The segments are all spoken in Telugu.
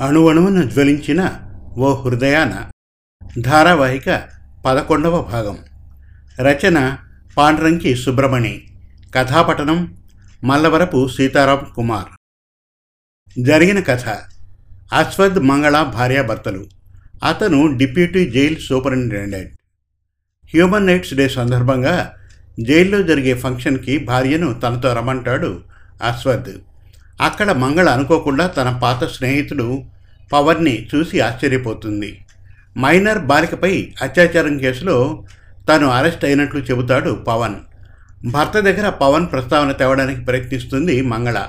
అణువణువున జ్వలించిన ఓ హృదయాన. ధారావాహిక పదకొండవ భాగం. రచన పాండ్రంకి సుబ్రమణి. కథాపటనం మల్లవరపు సీతారాం కుమార్. జరిగిన కథ. అశ్వద్ మంగళ భార్యాభర్తలు. అతను deputy jail superintendent. Human rights day సందర్భంగా జైల్లో జరిగే ఫంక్షన్కి భార్యను తనతో రమ్మంటాడు అశ్వద్ అక్కడ మంగళ అనుకోకుండా తన పాత స్నేహితుడు పవన్ని చూసి ఆశ్చర్యపోతుంది. మైనర్ బాలికపై అత్యాచారం కేసులో తను అరెస్ట్ అయినట్లు చెబుతాడు పవన్. భర్త దగ్గర పవన్ ప్రస్తావన తేవడానికి ప్రయత్నిస్తుంది మంగళ.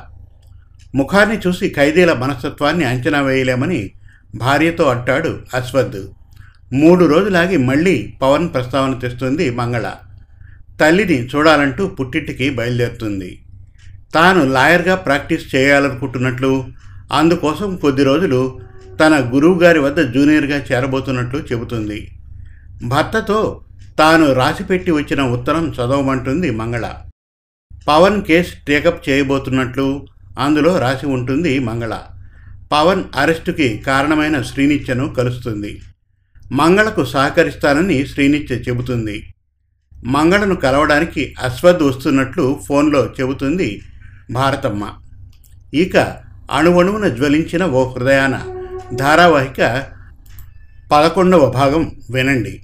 ముఖాన్ని చూసి ఖైదీల మనస్తత్వాన్ని అంచనా వేయలేమని భార్యతో అంటాడు అశ్వద్. మూడు రోజులాగి మళ్ళీ పవన్ ప్రస్తావన తెస్తుంది మంగళ. తల్లిని చూడాలంటూ పుట్టింటికి బయలుదేరుతుంది. తాను లాయర్గా ప్రాక్టీస్ చేయాలనుకుంటున్నట్లు అందుకోసం కొద్ది రోజులు తన గురువు గారి వద్ద జూనియర్గా చేరబోతున్నట్లు చెబుతుంది. భర్తతో తాను రాసిపెట్టి వచ్చిన ఉత్తరం చదవమంటుంది మంగళ. పవన్ కేసు టేకప్ చేయబోతున్నట్లు అందులో రాసి ఉంటుంది మంగళ. పవన్ అరెస్టుకి కారణమైన శ్రీనిత్యను కలుస్తుంది. మంగళకు సహకరిస్తానని శ్రీనిత్య చెబుతుంది. మంగళను కలవడానికి అశ్వద్ వస్తున్నట్లు ఫోన్లో చెబుతుంది భారతమ్మ. ఇక అణువణువున జ్వలించిన ఓ హృదయాన ధారావాహిక పదకొండవ భాగం వినండి.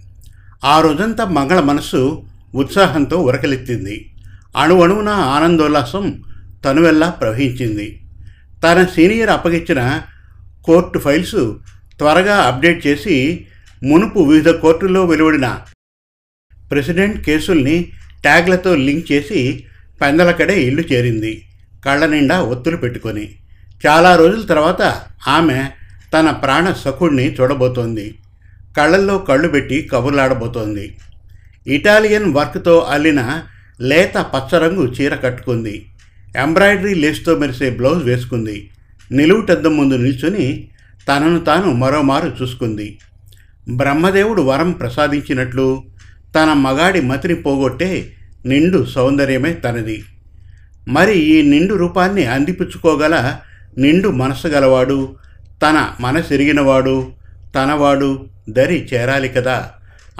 ఆ రోజంతా మంగళ మనస్సు ఉత్సాహంతో ఉరకలెత్తింది. అణువణువున ఆనందోల్లాసం తనువెల్లా ప్రవహించింది. తన సీనియర్ అప్పగించిన కోర్టు ఫైల్స్ త్వరగా అప్డేట్ చేసి మునుపు వివిధ కోర్టుల్లో వెలువడిన ప్రెసిడెంట్ కేసుల్ని ట్యాగ్లతో లింక్ చేసి పెందలకడే ఇల్లు చేరింది. కళ్ళ నిండా ఒత్తులు పెట్టుకొని. చాలా రోజుల తర్వాత ఆమె తన ప్రాణ సఖుడిని చూడబోతోంది. కళ్ళల్లో కళ్ళు పెట్టి కబుర్లాడబోతోంది. ఇటాలియన్ వర్క్తో అల్లిన లేత పచ్చరంగు చీర కట్టుకుంది. ఎంబ్రాయిడరీ లేస్తో మెరిసే బ్లౌజ్ వేసుకుంది. నిలువుటద్దం ముందు నిల్చుని తనను తాను మరోమారు చూసుకుంది. బ్రహ్మదేవుడు వరం ప్రసాదించినట్లు తన మగాడి మతిని పోగొట్టే నిండు సౌందర్యమే తనది. మరి ఈ నిండు రూపాన్ని అందిపుచ్చుకోగల నిండు మనసు గలవాడు తన మనసిరిగినవాడు తనవాడు దరి చేరాలి కదా.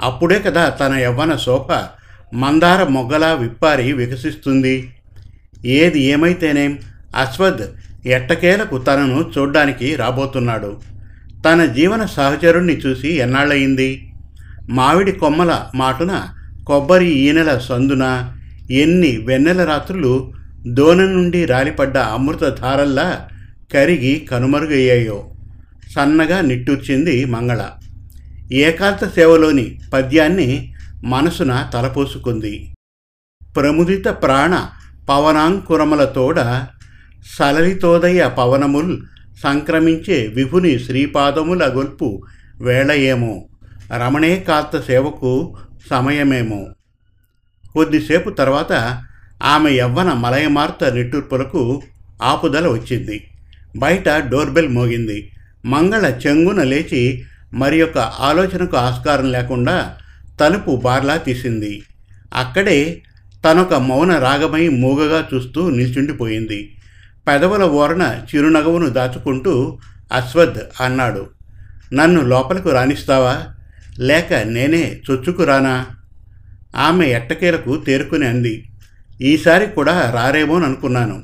అప్పుడే కదా తన యవ్వన శోభ మందార మొగ్గలా విప్పారి వికసిస్తుంది. ఏది ఏమైతేనేం అశ్వద్ ఎట్టకేలకు తనను చూడ్డానికి రాబోతున్నాడు. తన జీవన సహచరుణ్ణి చూసి ఎన్నాళ్ళయింది? మామిడి కొమ్మల మాటున కొబ్బరి ఈనెల సందున ఎన్ని వెన్నెల రాత్రులు దోన నుండి రాలిపడ్డ అమృతధారల్లా కరిగి కనుమరుగయ్యాయో. సన్నగా నిట్టూర్చింది మంగళ. ఏకాంత సేవలోని పద్యాన్ని మనసున తలపోసుకుంది. ప్రముదిత ప్రాణ పవనాంకురములతోడ సలలితోదయ పవనముల్ సంక్రమించే విభుని శ్రీపాదముల గొల్పు వేళ రమణే రమణేకాంత సేవకు సమయమేమో. కొద్దిసేపు తర్వాత ఆమె యవ్వన మలయమార్త నిట్టూర్పులకు ఆపుదల వచ్చింది. బయట డోర్బెల్ మోగింది. మంగళ చెంగున లేచి మరి యొక్క ఆలోచనకు ఆస్కారం లేకుండా తలుపు బార్లా తీసింది. అక్కడే తనొక మౌన రాగమై మూగగా చూస్తూ నిల్చుండిపోయింది. పెదవుల ఓరణ చిరునగవును దాచుకుంటూ అశ్వద్ అన్నాడు నన్ను లోపలకు రాణిస్తావా లేక నేనే చొచ్చుకురానా ఆమె ఎట్టకేలకు తేరుకుని అంది ఈసారి కూడా రారేమోననుకున్నాను.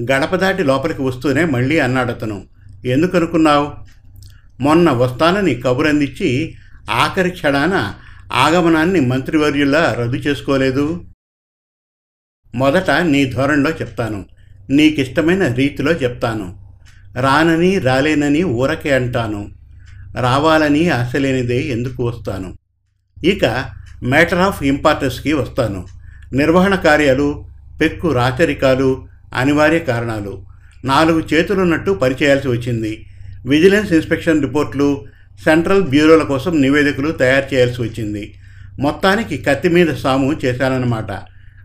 గడప దాటి లోపలికి వస్తూనే మళ్ళీ అన్నాడు అతను. ఎందుకనుకున్నావు? మొన్న వస్తానని కబురందించి ఆఖరి క్షణాన ఆగమనాన్ని మంత్రివర్యులా రద్దు చేసుకోలేదు. మొదట నీ ధోరణిలో చెప్తాను. నీకిష్టమైన రీతిలో చెప్తాను. రానని రాలేనని ఊరకే అంటాను. రావాలని ఆశ లేనిదే ఎందుకు వస్తాను? ఇక మ్యాటర్ ఆఫ్ ఇంపార్టెన్స్కి వస్తాను. నిర్వహణ కార్యాలు పెక్కు రాచరికాలు అనివార్య కారణాలు. నాలుగు చేతులున్నట్టు పరిచేయాల్సి వచ్చింది. విజిలెన్స్ ఇన్స్పెక్షన్ రిపోర్ట్లు సెంట్రల్ బ్యూరోల కోసం నివేదికలు తయారు చేయాల్సి వచ్చింది. మొత్తానికి కత్తి మీద సాము చేశానన్నమాట.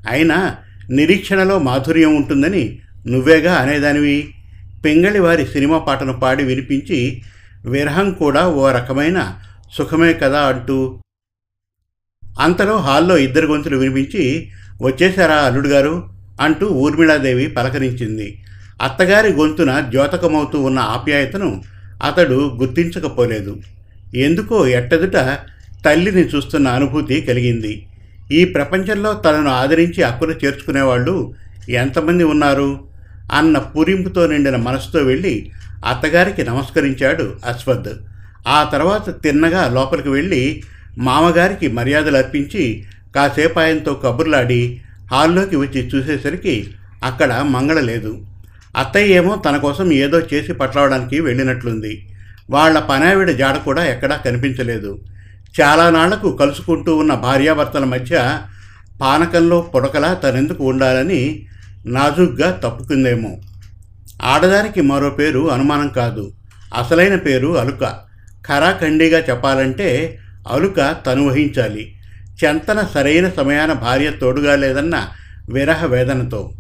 అయినా నిరీక్షణలో మాధుర్యం ఉంటుందని నువ్వేగా అనేదానివి? పింగళి వారి సినిమా పాటను పాడి వినిపించి విరహం కూడా ఓ రకమైన సుఖమే కదా అంటూ. అంతలో హాల్లో ఇద్దరు గొంతులు వినిపించి వచ్చేశారా అల్లుడు గారు? అంటూ ఊర్మిళాదేవి పలకరించింది. అత్తగారి గొంతున ద్యోతకమవుతూ ఉన్న ఆప్యాయతను అతడు గుర్తించకపోలేదు. ఎందుకో ఎట్టదుట తల్లిని చూస్తున్న అనుభూతి కలిగింది. ఈ ప్రపంచంలో తనను ఆదరించి అక్కున చేర్చుకునేవాళ్ళు ఎంతమంది ఉన్నారు? అన్న పూరింపుతో నిండిన మనసుతో వెళ్ళి అత్తగారికి నమస్కరించాడు అశ్వద్ ఆ తర్వాత తిన్నగా లోపలికి వెళ్ళి మామగారికి మర్యాదలు అర్పించి కాసేపు ఆయనతో కబుర్లాడి హాల్లోకి వచ్చి చూసేసరికి అక్కడ మంగళ లేదు. అత్తయ్య ఏమో తన కోసం ఏదో చేసి పట్లవడానికి వెళ్ళినట్లుంది. వాళ్ళ పనావిడ జాడ కూడా ఎక్కడా కనిపించలేదు. చాలా నాళ్ళకు కలుసుకుంటూ ఉన్న భార్యాభర్తల మధ్య పానకంలో పుడకలా తనెందుకు ఉండాలని నాజుగ్గా తప్పుకుందేమో. ఆడదానికి మరో పేరు అనుమానం కాదు. అసలైన పేరు అలుక. ఖరాఖండిగా చెప్పాలంటే అలుక తను వహించాలి. చెంతన సరైన సమయాన భార్య తోడుగా లేదన్న విరహ వేదనతో.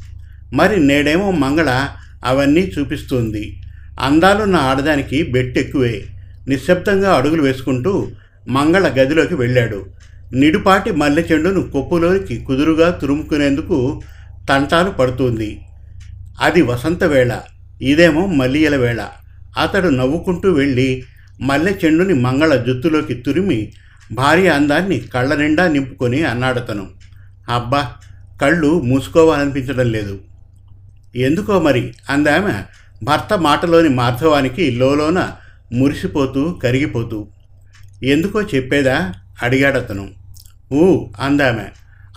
మరి నేడేమో మంగళ అవన్నీ చూపిస్తుంది. అందాలున్న ఆడదానికి బెట్టెక్కువే. నిశ్శబ్దంగా అడుగులు వేసుకుంటూ మంగళ గదిలోకి వెళ్ళాడు. నిడుపాటి మల్లె చెండును కొప్పులోకి కుదురుగా తురుముకునేందుకు తంటాలు పడుతుంది. అది వసంత వేళ ఇదేమో మల్లియల వేళ. అతడు నవ్వుకుంటూ వెళ్ళి మల్లె చెండుని మంగళ జుత్తులోకి తురిమి భార్య అందాన్ని కళ్ళ నిండా నింపుకొని అన్నాడతను. అబ్బా కళ్ళు మూసుకోవాలనిపించడం లేదు. ఎందుకో మరి? అందామె భర్త మాటలోని మార్ధవానికి లోలోన మురిసిపోతూ కరిగిపోతూ. ఎందుకో చెప్పేదా? అడిగాడతను. ఊ అందామె.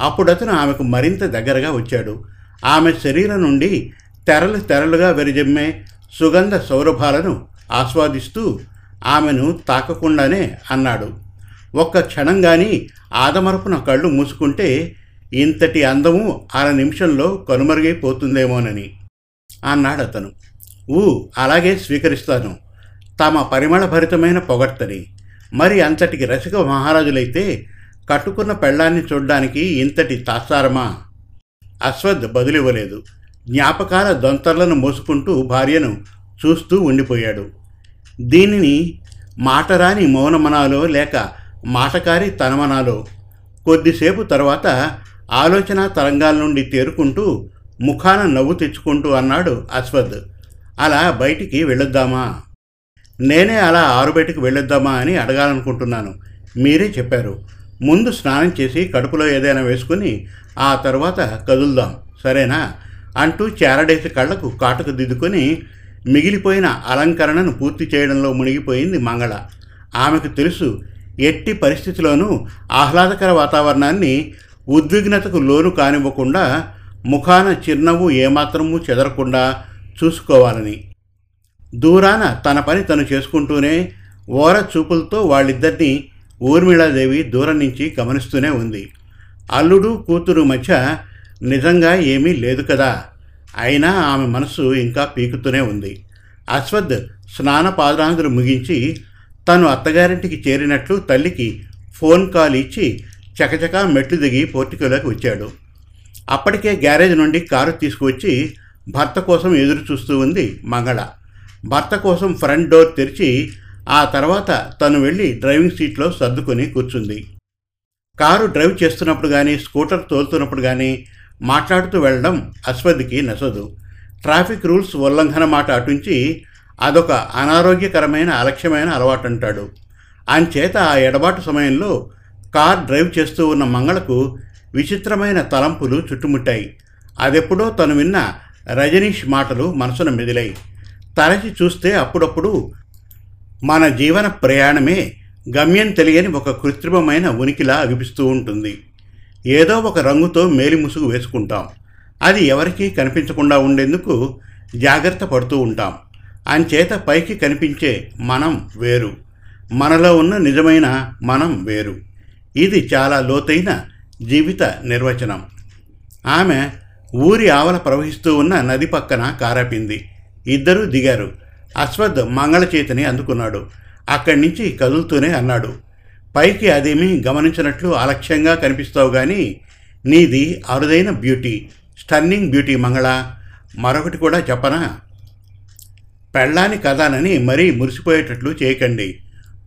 అప్పుడతను ఆమెకు మరింత దగ్గరగా వచ్చాడు. ఆమె శరీరం నుండి తెరలు తెరలుగా వెరిజమ్మే సుగంధ సౌరభాలను ఆస్వాదిస్తూ ఆమెను తాకకుండానే అన్నాడు. ఒక్క క్షణం కానీ ఆదమరపున కళ్ళు మూసుకుంటే ఇంతటి అందము అర నిమిషంలో కనుమరుగైపోతుందేమోనని అన్నాడు అతను ఊ అలాగే స్వీకరిస్తాను. తమ పరిమళభరితమైన పొగడ్తని. మరి అంతటికి రసిక మహారాజులైతే కట్టుకున్న పెళ్ళాన్ని చూడ్డానికి ఇంతటి తాత్సారమా? అశ్వద్ బదులివ్వలేదు. జ్ఞాపకాల దొంతర్లను మోసుకుంటూ భార్యను చూస్తూ ఉండిపోయాడు. దీనిని మాటరాని మౌనమనాలో లేక మాటకారి తనమనాలో కొద్దిసేపు తర్వాత ఆలోచన తరంగాల నుండి తేరుకుంటూ ముఖాన నవ్వు తెచ్చుకుంటూ అన్నాడు అశ్వద్. అలా బయటికి వెళ్ళొద్దామా? నేనే అలా ఆరుబయటికి వెళ్ళొద్దామా అని అడగాలనుకుంటున్నాను మీరే చెప్పారు. ముందు స్నానం చేసి కడుపులో ఏదైనా వేసుకుని ఆ తర్వాత కదులుదాం సరేనా? అంటూ చేరడేసి కళ్ళకు కాటుకు దిద్దుకొని మిగిలిపోయిన అలంకరణను పూర్తి చేయడంలో మునిగిపోయింది మంగళ. ఆమెకు తెలుసు ఎట్టి పరిస్థితిలోనూ ఆహ్లాదకర వాతావరణాన్ని ఉద్విగ్నతకు లోను కానివ్వకుండా ముఖాన చిరునవ్వు ఏమాత్రమూ చెదరకుండా చూసుకోవాలని. దూరాన తన పని తను చేసుకుంటూనే ఓర చూపులతో వాళ్ళిద్దరినీ ఊర్మిళాదేవి దూరం నుంచి గమనిస్తూనే ఉంది. అల్లుడు కూతురు మధ్య నిజంగా ఏమీ లేదు కదా? అయినా ఆమె మనసు ఇంకా పీకుతూనే ఉంది. అశ్వద్ స్నానపాదరాంగులు ముగించి తను అత్తగారింటికి చేరినట్లు తల్లికి ఫోన్ కాల్ ఇచ్చి చకచకా మెట్లు దిగి పోర్టికోలోకి వచ్చాడు. అప్పటికే గ్యారేజ్ నుండి కారు తీసుకువచ్చి భర్త కోసం ఎదురు చూస్తూ ఉంది మంగళ. భర్త కోసం ఫ్రంట్ డోర్ తెరిచి ఆ తర్వాత తను వెళ్ళి డ్రైవింగ్ సీట్లో సర్దుకొని కూర్చుంది. కారు డ్రైవ్ చేస్తున్నప్పుడు కానీ స్కూటర్ తోలుతున్నప్పుడు కానీ మాట్లాడుతూ వెళ్ళడం అశ్వథ్కి నసదు. ట్రాఫిక్ రూల్స్ ఉల్లంఘన మాట అటుంచి అదొక అనారోగ్యకరమైన అలక్ష్యమైన అలవాటు అంటాడు అంచేత ఆ ఎడబాటు సమయంలో కార్ డ్రైవ్ చేస్తూ ఉన్న మంగళకు విచిత్రమైన తలంపులు చుట్టుముట్టాయి. అదెప్పుడో తను విన్న రజనీష్ మాటలు మనసున మెదిలాయి. తరచి చూస్తే అప్పుడప్పుడు మన జీవన ప్రయాణమే గమ్యం తెలియని ఒక కృత్రిమమైన ఉనికిలా అనిపిస్తూ ఉంటుంది. ఏదో ఒక రంగుతో మేలి ముసుగు వేసుకుంటాం. అది ఎవరికీ కనిపించకుండా ఉండేందుకు జాగ్రత్త పడుతూ ఉంటాం. అంచేత పైకి కనిపించే మనం వేరు. మనలో ఉన్న నిజమైన మనం వేరు. ఇది చాలా లోతైన జీవిత నిర్వచనం. ఆమె ఊరి ఆవల ప్రవహిస్తూ ఉన్న నది పక్కన కారాపింది. ఇద్దరూ దిగారు. అశ్వద్ మంగళ చేతిని అందుకున్నాడు. అక్కడి నుంచి కదులుతూనే అన్నాడు. పైకి అదేమీ గమనించినట్లు అలక్ష్యంగా కనిపిస్తావు కానీ నీది అరుదైన బ్యూటీ. స్టన్నింగ్ బ్యూటీ మంగళ. మరొకటి కూడా చెప్పనా? పెళ్ళాని కథానని మరీ మురిసిపోయేటట్లు చేయకండి.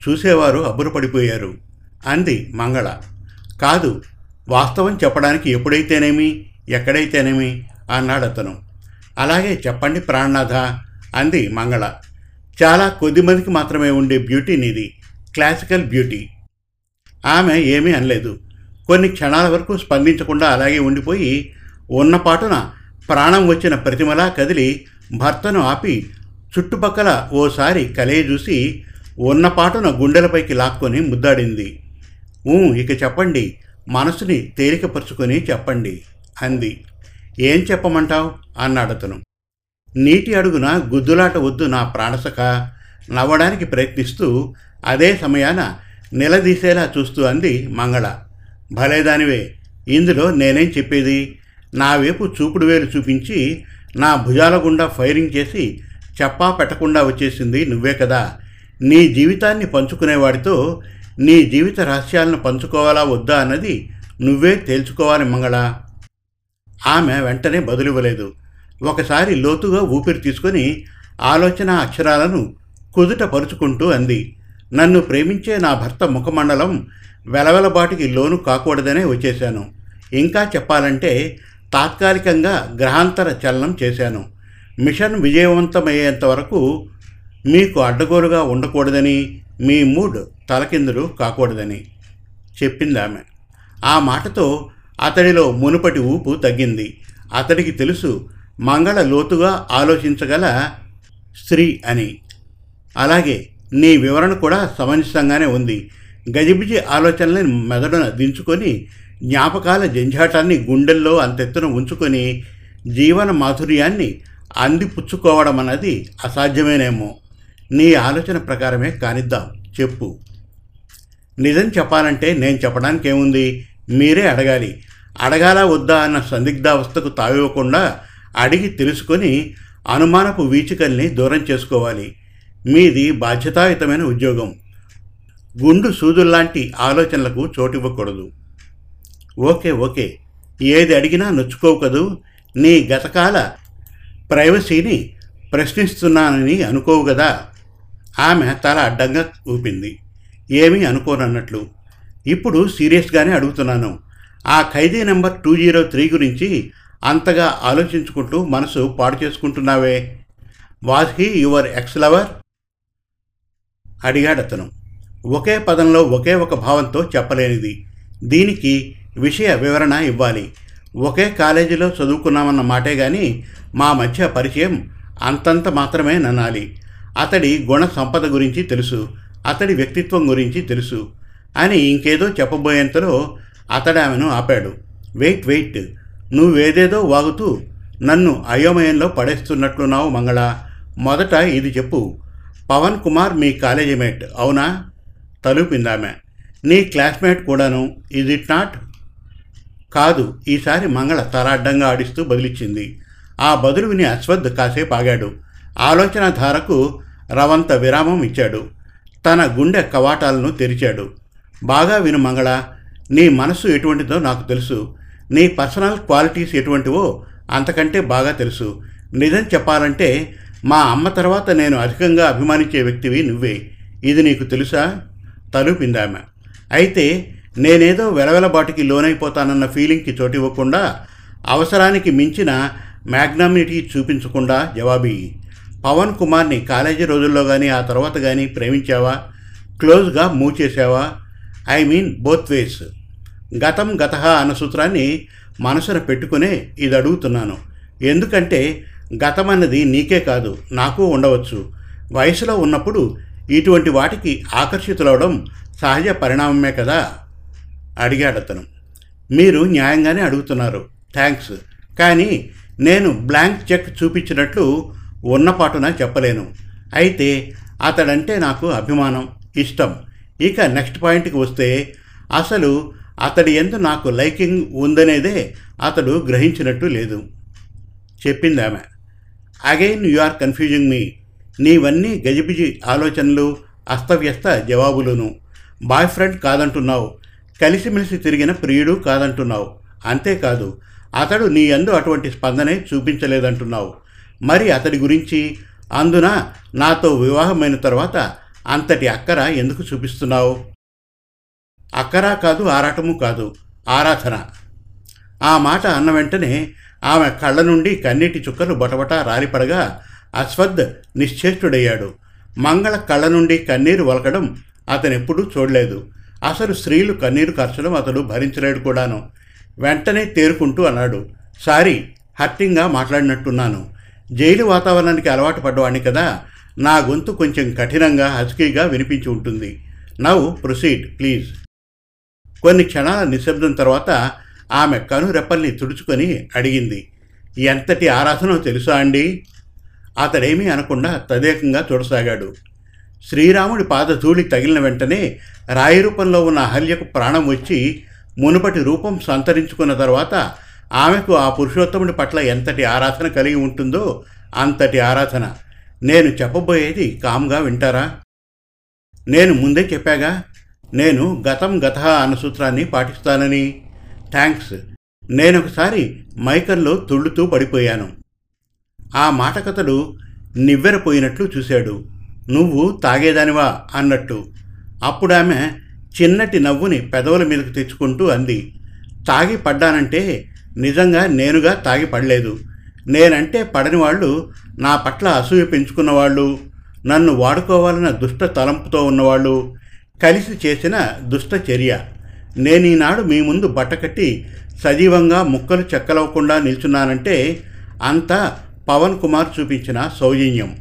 చూసేవారు అబ్బురపడిపోయారు అంది మంగళ. కాదు వాస్తవం చెప్పడానికి ఎప్పుడైతేనేమి ఎక్కడైతేనేమి అన్నాడు అతను అలాగే చెప్పండి ప్రాణనాథ అంది మంగళ. చాలా కొద్ది మందికి మాత్రమే ఉండే బ్యూటీ నీది క్లాసికల్ బ్యూటీ. ఆమె ఏమీ అనలేదు. కొన్ని క్షణాల వరకు స్పందించకుండా అలాగే ఉండిపోయి ఉన్నపాటున ప్రాణం వచ్చిన ప్రతిమలా కదిలి భర్తను ఆపి చుట్టుపక్కల ఓసారి కలయ చూసి ఉన్నపాటున గుండెలపైకి లాక్కొని ముద్దాడింది. ఊ ఇక చెప్పండి. మనసుని తేలికపరుచుకొని చెప్పండి అంది. ఏం చెప్పమంటావు? అన్నాడతను. నీటి అడుగున గుద్దులాట వద్దు నా ప్రాణసఖ నవ్వడానికి ప్రయత్నిస్తూ అదే సమయాన నిలదీసేలా చూస్తూ అంది మంగళ. భలేదానివే ఇందులో నేనేం చెప్పేది? నా వైపు చూపుడు వేలు చూపించి నా భుజాల గుండా ఫైరింగ్ చేసి చెప్పా పెట్టకుండా వచ్చేసింది నువ్వే కదా. నీ జీవితాన్ని పంచుకునేవాడితో నీ జీవిత రహస్యాలను పంచుకోవాలా వద్దా అన్నది నువ్వే తేల్చుకోవాలి మంగళ. ఆమె వెంటనే బదులివ్వలేదు. ఒకసారి లోతుగా ఊపిరి తీసుకొని ఆలోచన అక్షరాలను కుదుట పరుచుకుంటూ అంది. నన్ను ప్రేమించే నా భర్త ముఖమండలం వెలవెలబాటికి లోను కాకూడదనే వచ్చేశాను. ఇంకా చెప్పాలంటే తాత్కాలికంగా గ్రహాంతర చలనం చేశాను. మిషన్ విజయవంతమయ్యేంత వరకు మీకు అడ్డగోలుగా ఉండకూడదని మీ మూడ్ తలకిందులు కాకూడదని చెప్పింది ఆమె. ఆ మాటతో అతడిలో మునుపటి ఊపు తగ్గింది. అతడికి తెలుసు మంగళ లోతుగా ఆలోచించగల స్త్రీ అని. అలాగే నీ వివరణ కూడా సమంజసంగానే ఉంది. గజిబిజి ఆలోచనల్ని మెదడున దించుకొని జ్ఞాపకాల జంజాటాన్ని గుండెల్లో అంతెత్తున ఉంచుకొని జీవన మాధుర్యాన్ని అందిపుచ్చుకోవడం అన్నది అసాధ్యమేనేమో. నీ ఆలోచన ప్రకారమే కానిద్దాం. చెప్పు. నిజం చెప్పాలంటే నేను చెప్పడానికి ఏముంది మీరే అడగాలి. అడగాలా వద్దా అన్న సందిగ్ధావస్థకు తావివ్వకుండా అడిగి తెలుసుకొని అనుమానపు వీచికల్ని దూరం చేసుకోవాలి. మీది బాధ్యతాయుతమైన ఉద్యోగం. గుండు సూదుల్లాంటి ఆలోచనలకు చోటివ్వకూడదు. Okay okay. ఏది అడిగినా నొచ్చుకోవు కదూ? నీ గతకాల ప్రైవసీని ప్రశ్నిస్తున్నానని అనుకోవు కదా ఆమె తల అడ్డంగా ఊపింది. ఏమీ అనుకోనన్నట్లు. ఇప్పుడు సీరియస్గానే అడుగుతున్నాను. ఆ ఖైదీ నెంబర్ టూ జీరో త్రీ గురించి అంతగా ఆలోచించుకుంటూ మనసు పాడు చేసుకుంటున్నావే? Was he your ex lover? అడిగాడతను ఒకే పదంలో ఒకే ఒక భావంతో చెప్పలేనిది. దీనికి విషయ వివరణ ఇవ్వాలి. ఒకే కాలేజీలో చదువుకున్నామన్న మాటే కానీ మా మధ్య పరిచయం అంతంత మాత్రమే ననాలి. అతడి గుణ సంపద గురించి తెలుసు అతడి వ్యక్తిత్వం గురించి తెలుసు అని ఇంకేదో చెప్పబోయేంతలో అతడు ఆమెను ఆపాడు. వెయిట్ వెయిట్ నువ్వేదేదో వాగుతూ నన్ను అయోమయంలో పడేస్తున్నట్లున్నావు మంగళ మొదట ఇది చెప్పు. పవన్ కుమార్ మీ కాలేజీ మేట్ అవునా? తలుపిందామె. నీ క్లాస్మేట్ కూడాను ఇజ్ ఇట్ నాట్ కాదు ఈసారి మంగళ తరాడ్డంగా ఆడిస్తూ బదిలిచ్చింది. ఆ బదులు విని అశ్వద్ కాసేపు ఆగాడు. ఆలోచన ధారకు రవంత విరామం ఇచ్చాడు. తన గుండె కవాటాలను తెరిచాడు. బాగా విను మంగళ నీ మనసు ఎటువంటిదో నాకు తెలుసు. నీ పర్సనల్ క్వాలిటీస్ ఎటువంటివో అంతకంటే బాగా తెలుసు. నిజం చెప్పాలంటే మా అమ్మ తర్వాత నేను అధికంగా అభిమానించే వ్యక్తివి నువ్వే. ఇది నీకు తెలుసా? తలుపిందామె. అయితే నేనేదో వెలవెలబాటుకి లోనైపోతానన్న ఫీలింగ్కి చోటివ్వకుండా అవసరానికి మించిన మ్యాగ్నమిటీ చూపించకుండా జవాబీ. పవన్ కుమార్ని కాలేజీ రోజుల్లో కానీ ఆ తర్వాత కానీ ప్రేమించావా? క్లోజ్గా మూవ్ చేసావా ఐ మీన్ బోత్ వేస్. గతం గత అన్న సూత్రాన్ని మనసున పెట్టుకునే ఇది అడుగుతున్నాను ఎందుకంటే గతం అన్నది నీకే కాదు నాకు ఉండవచ్చు. వయసులో ఉన్నప్పుడు ఇటువంటి వాటికి ఆకర్షితులవడం సహజ పరిణామమే కదా? అడిగాడు అతను. మీరు న్యాయంగానే అడుగుతున్నారు. థ్యాంక్స్ కానీ నేను బ్లాంక్ చెక్ చూపించినట్లు ఉన్నపాటున చెప్పలేను. అయితే అతడంటే నాకు అభిమానం ఇష్టం. ఇక నెక్స్ట్ పాయింట్కి వస్తే అసలు అతడి ఎందు నాకు లైకింగ్ ఉందనేదే అతడు గ్రహించినట్టు లేదు. చెప్పింది ఆమె. Again you are confusing me. నీవన్నీ గజిబిజి ఆలోచనలు అస్తవ్యస్త జవాబులును. Boy friend కాదంటున్నావు. కలిసిమెలిసి తిరిగిన ప్రియుడు కాదంటున్నావు. అంతేకాదు అతడు నీ అందు అటువంటి స్పందనే చూపించలేదంటున్నావు. మరి అతడి గురించి అందున నాతో వివాహమైన తర్వాత అంతటి అక్కర ఎందుకు చూపిస్తున్నావు? అక్కరా కాదు ఆరాటము కాదు ఆరాధన. ఆ మాట అన్న వెంటనే ఆమె కళ్ళ నుండి కన్నీటి చుక్కలు బటబట రాలిపడగా అశ్వద్ నిశ్చేష్టుడయ్యాడు. మంగళ కళ్ళ నుండి కన్నీరు వలకడం అతనెప్పుడూ చూడలేదు. అసలు స్త్రీలు కన్నీరు ఖర్చడం అతడు భరించలేడు కూడాను. వెంటనే తేరుకుంటూ అన్నాడు. సారీ హర్టింగ్గా మాట్లాడినట్టున్నాను. జైలు వాతావరణానికి అలవాటు పడ్డవాణ్ణి కదా. నా గొంతు కొంచెం కఠినంగా హస్కీగా వినిపించి ఉంటుంది. నవ్వు ప్రొసీడ్ ప్లీజ్. కొన్ని క్షణాల నిశ్శబ్దం తర్వాత ఆమె కనురెప్పల్ని తుడుచుకొని అడిగింది. ఎంతటి ఆరాధనో తెలుసా అండి? అతడేమీ అనకుండా తదేకంగా చూడసాగాడు. శ్రీరాముడి పాదధూళి తగిలిన వెంటనే రాయి రూపంలో ఉన్న అహల్యకు ప్రాణం వచ్చి మునుపటి రూపం సంతరించుకున్న తర్వాత ఆమెకు ఆ పురుషోత్తముడి పట్ల ఎంతటి ఆరాధన కలిగి ఉంటుందో అంతటి ఆరాధన. నేను చెప్పబోయేది కామ్గా వింటారా? నేను ముందే చెప్పాగా నేను గతం గత అన్న సూత్రాన్ని పాటిస్తానని. థ్యాంక్స్ నేనొకసారి మైకల్లో తుళ్ళుతూ పడిపోయాను. ఆ మాటకథడు నివ్వెరపోయినట్లు చూశాడు. నువ్వు తాగేదానివా అన్నట్టు. అప్పుడు ఆమె చిన్నటి నవ్వుని పెదవుల మీదకు తెచ్చుకుంటూ అంది. తాగి పడ్డానంటే నిజంగా నేనుగా తాగి పడలేదు. నేనంటే పడని వాళ్ళు నా పట్ల అసూయ పెంచుకున్న వాళ్ళు నన్ను వాడుకోవాలన్న దుష్ట తలంపుతో ఉన్నవాళ్ళు కలిసి చేసిన దుష్ట చర్య. నేను ఈనాడు మీ ముందు బట్టకట్టి సజీవంగా ముక్కలు చెక్కలవకుండా నిల్చున్నానంటే అంతా పవన్ కుమార్ చూపించిన సౌజన్యం.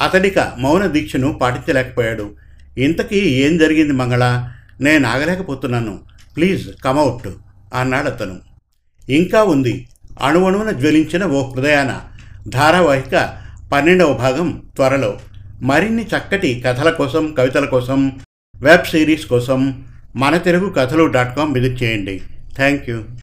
అతడిక మౌన దీక్షను పాటించలేకపోయాడు. ఇంతకీ ఏం జరిగింది మంగళ? నేను ఆగలేకపోతున్నాను. ప్లీజ్ కమౌట్ అన్నాడు అతను. ఇంకా ఉంది. అణువణువున జ్వలించిన ఓ హృదయాన ధారావాహిక పన్నెండవ భాగం త్వరలో. మరిన్ని చక్కటి కథల కోసం కవితల కోసం వెబ్ సిరీస్ కోసం మన తెలుగు కథలు డాట్ కామ్ విజిట్ చేయండి. Thank you.